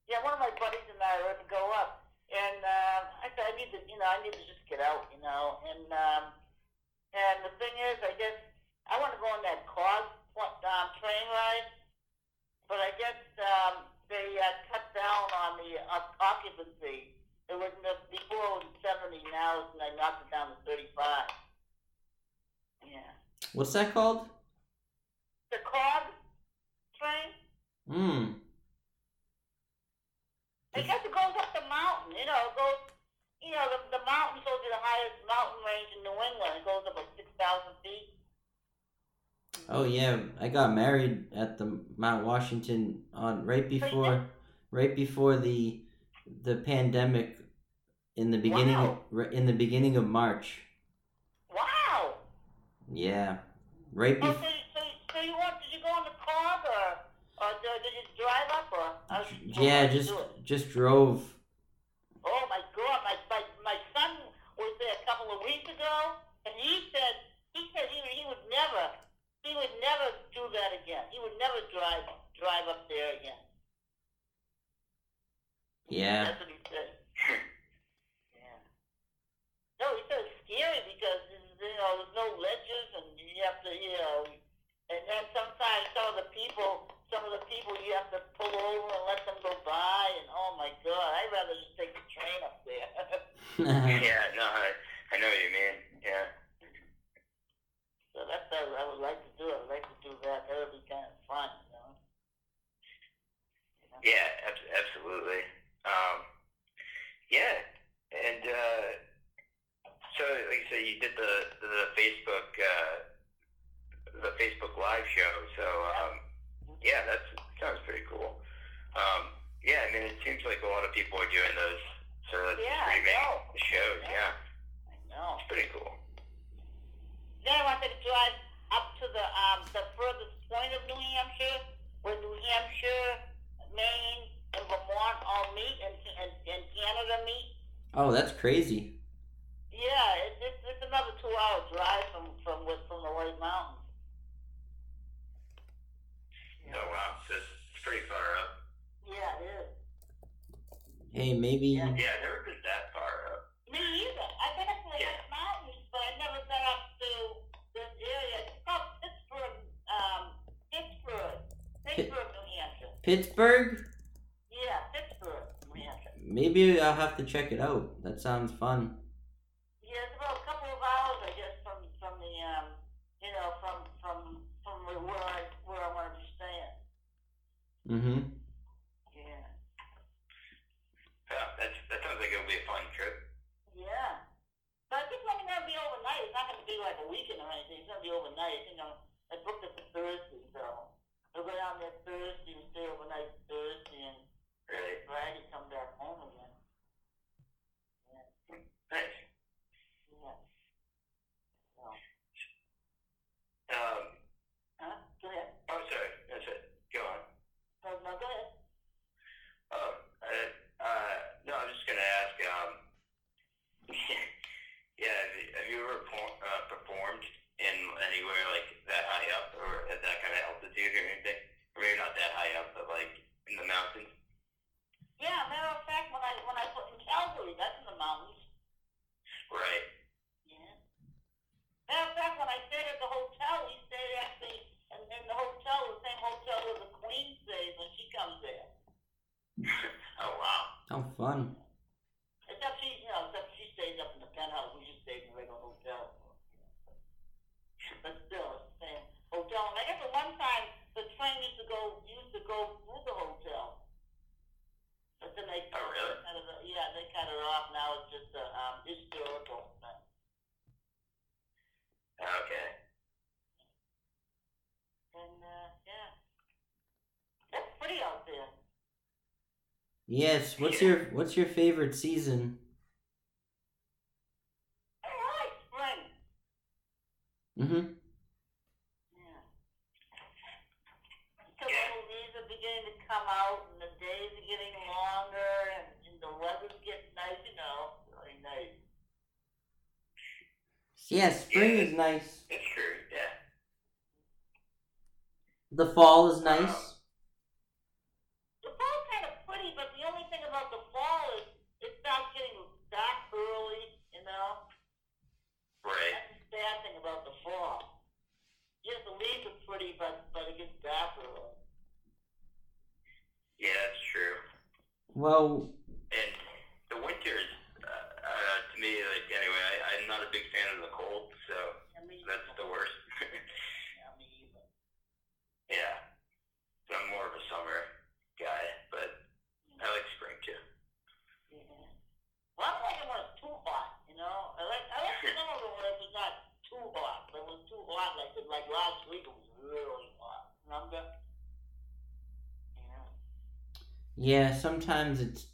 yeah, one of my buddies and I are going to go up, and uh, I said I need to, you know, I need to just get out, you know. And um, and the thing is, I guess I want to go on that cause um, train ride, but I guess um, they uh, cut down on the uh, occupancy. It was before it was seventy, now and I knocked it down to thirty-five. Yeah. What's that called? The cog train. Hmm. I guess it goes up the mountain. You know, it goes. You know, the, the mountain goes to the highest mountain range in New England. It goes up about six thousand feet. Oh yeah, I got married at the Mount Washington on right before, right before the the pandemic in the beginning wow. in the beginning of March. Wow. Yeah, right before. How she, yeah, just just drove. Oh my God, my, my my son was there a couple of weeks ago, and he said he said he, he would never he would never do that again. He would never drive drive up there again. Yeah. That's what he said. yeah. No, he said it's scary because you know there's no ledges and you have to you know, and then sometimes some of the people some of the people you have to pull over and let them go by, and oh my god, I'd rather just take the train up there. yeah, check it out. That sounds fun. Yes. What's your What's your favorite season? sometimes it's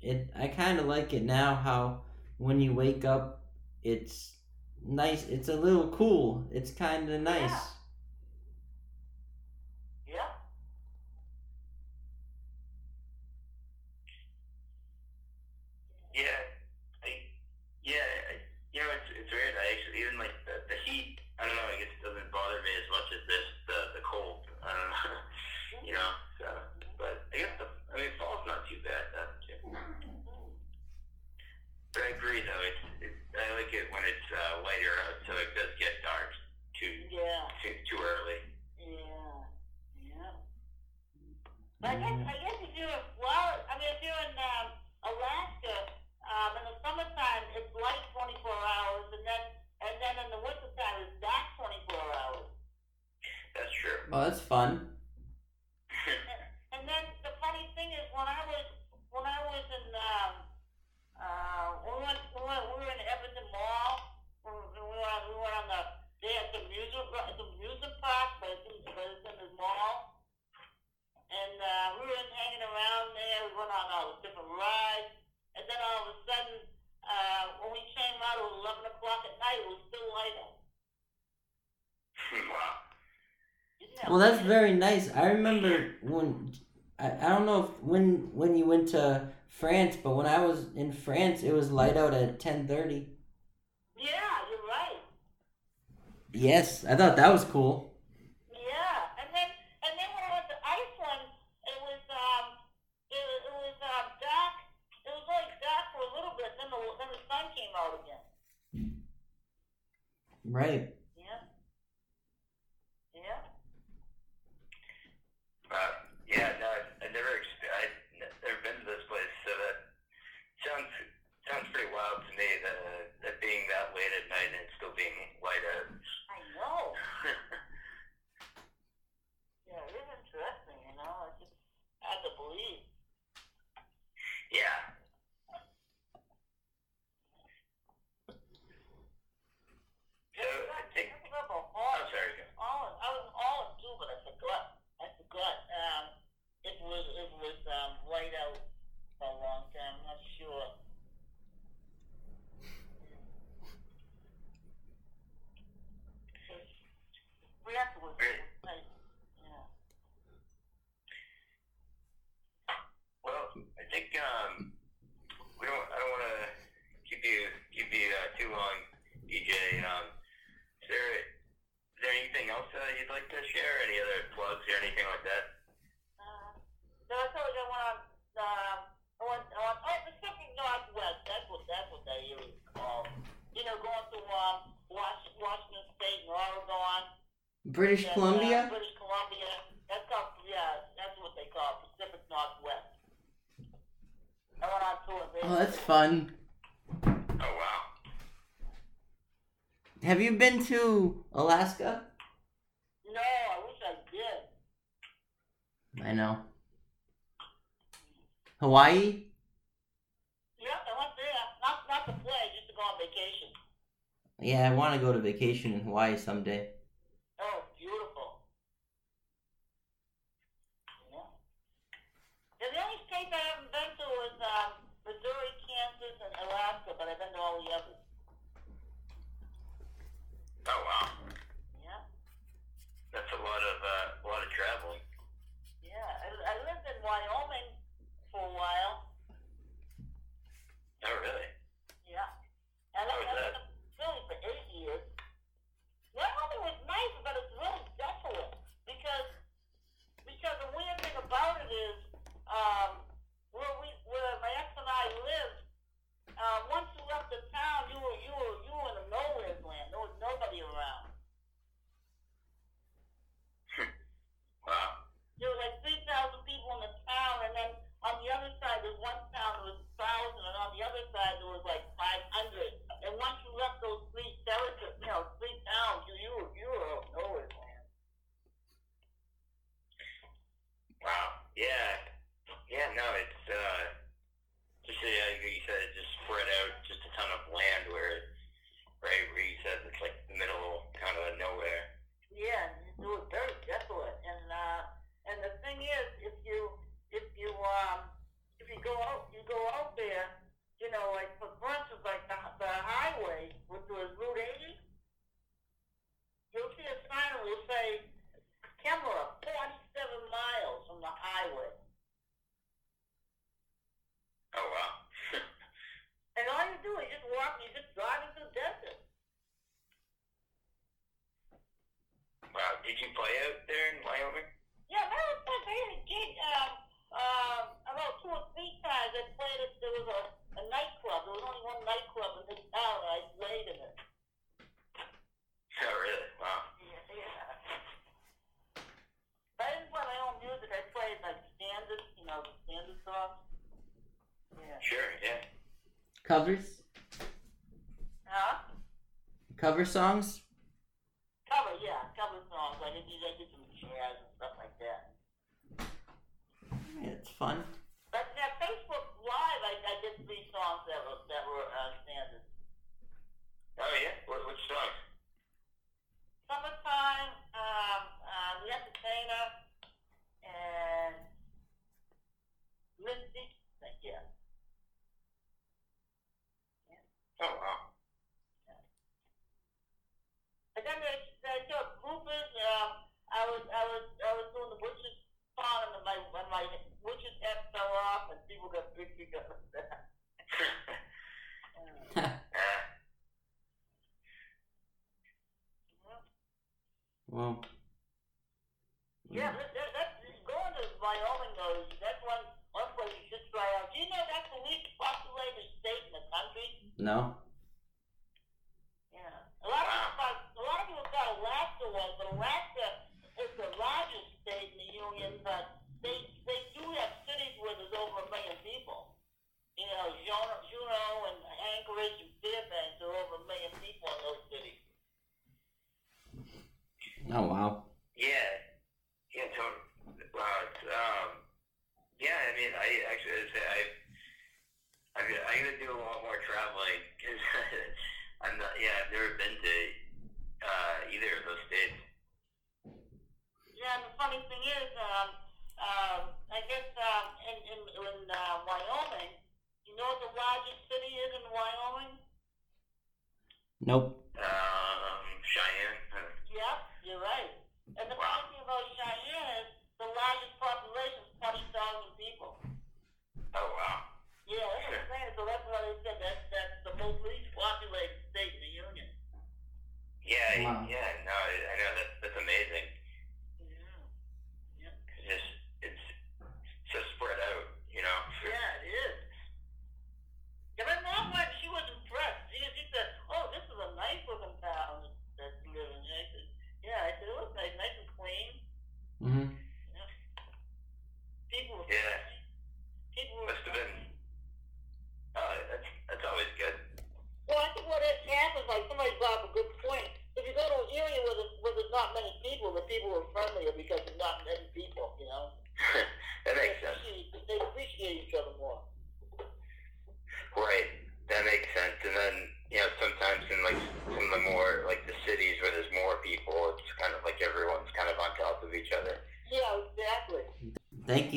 it I kind of like it now how when you wake up it's nice it's a little cool it's kind of nice yeah. Well, that's very nice. I remember when I, I don't know if when when you went to France, but when I was in France, it was light out at ten thirty. Yeah, you're right. Yes, I thought that was cool. to Alaska? No, I wish I did. I know. Hawaii? Yep, I went there. Not, not to play, just to go on vacation. Yeah, I want to go to vacation in Hawaii someday. songs? No.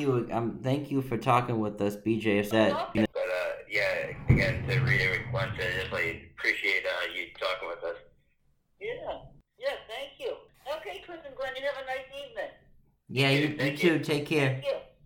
you. Um, thank you for talking with us, BJ. Said. But uh, yeah, again, to reiterate once, I just like, appreciate uh, you talking with us. Yeah. Yeah. Thank you. Okay, Chris and Glenn, you have a nice evening. Yeah. You, you too. Take care.